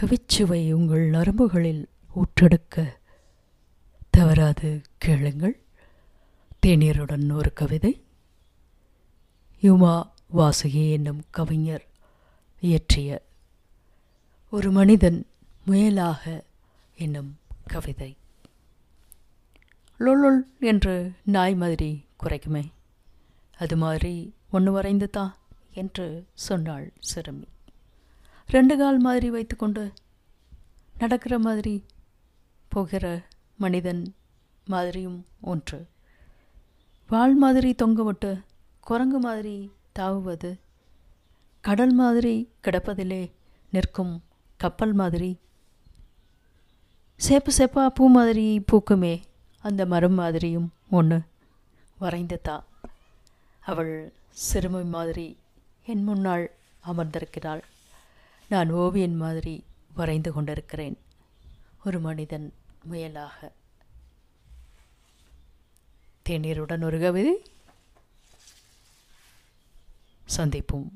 கவிச்சுவை உங்கள் நரம்புகளில் ஊற்றெடுக்க தவறாது கேளுங்கள். தேநீருடன் ஒரு கவிதை. யுமா வாசுகி என்னும் கவிஞர் இயற்றிய ஒரு மனிதன் முயலாக என்னும் கவிதை. லொல்லுள் என்று நாய் மாதிரி குறைக்குமே. அது மாதிரி ஒன்று வரைந்து என்று சொன்னாள் சிறுமி. ரெண்டு கால் மாதிரி வைத்துக்கொண்டு நடக்கிற மாதிரி போகிற மனிதன் மாதிரியும் ஒன்று. வாள் மாதிரி தொங்கவிட்டு குரங்கு மாதிரி தாவுவது கடல் மாதிரி கிடப்பதிலே நிற்கும் கப்பல் மாதிரி சேப்பு சேப்பா பூ மாதிரி பூக்குமே அந்த மரம் மாதிரியும் ஒன்று. வரைந்ததா அவள் சிறுமி மாதிரி என் முன்னாள் அமர்ந்திருக்கிறாள். நான் ஓவியன் மாதிரி வரைந்து கொண்டிருக்கிறேன். ஒரு மனிதன் முயலாக. தேநீருடன் ஒரு கவிதை சந்திப்போம்.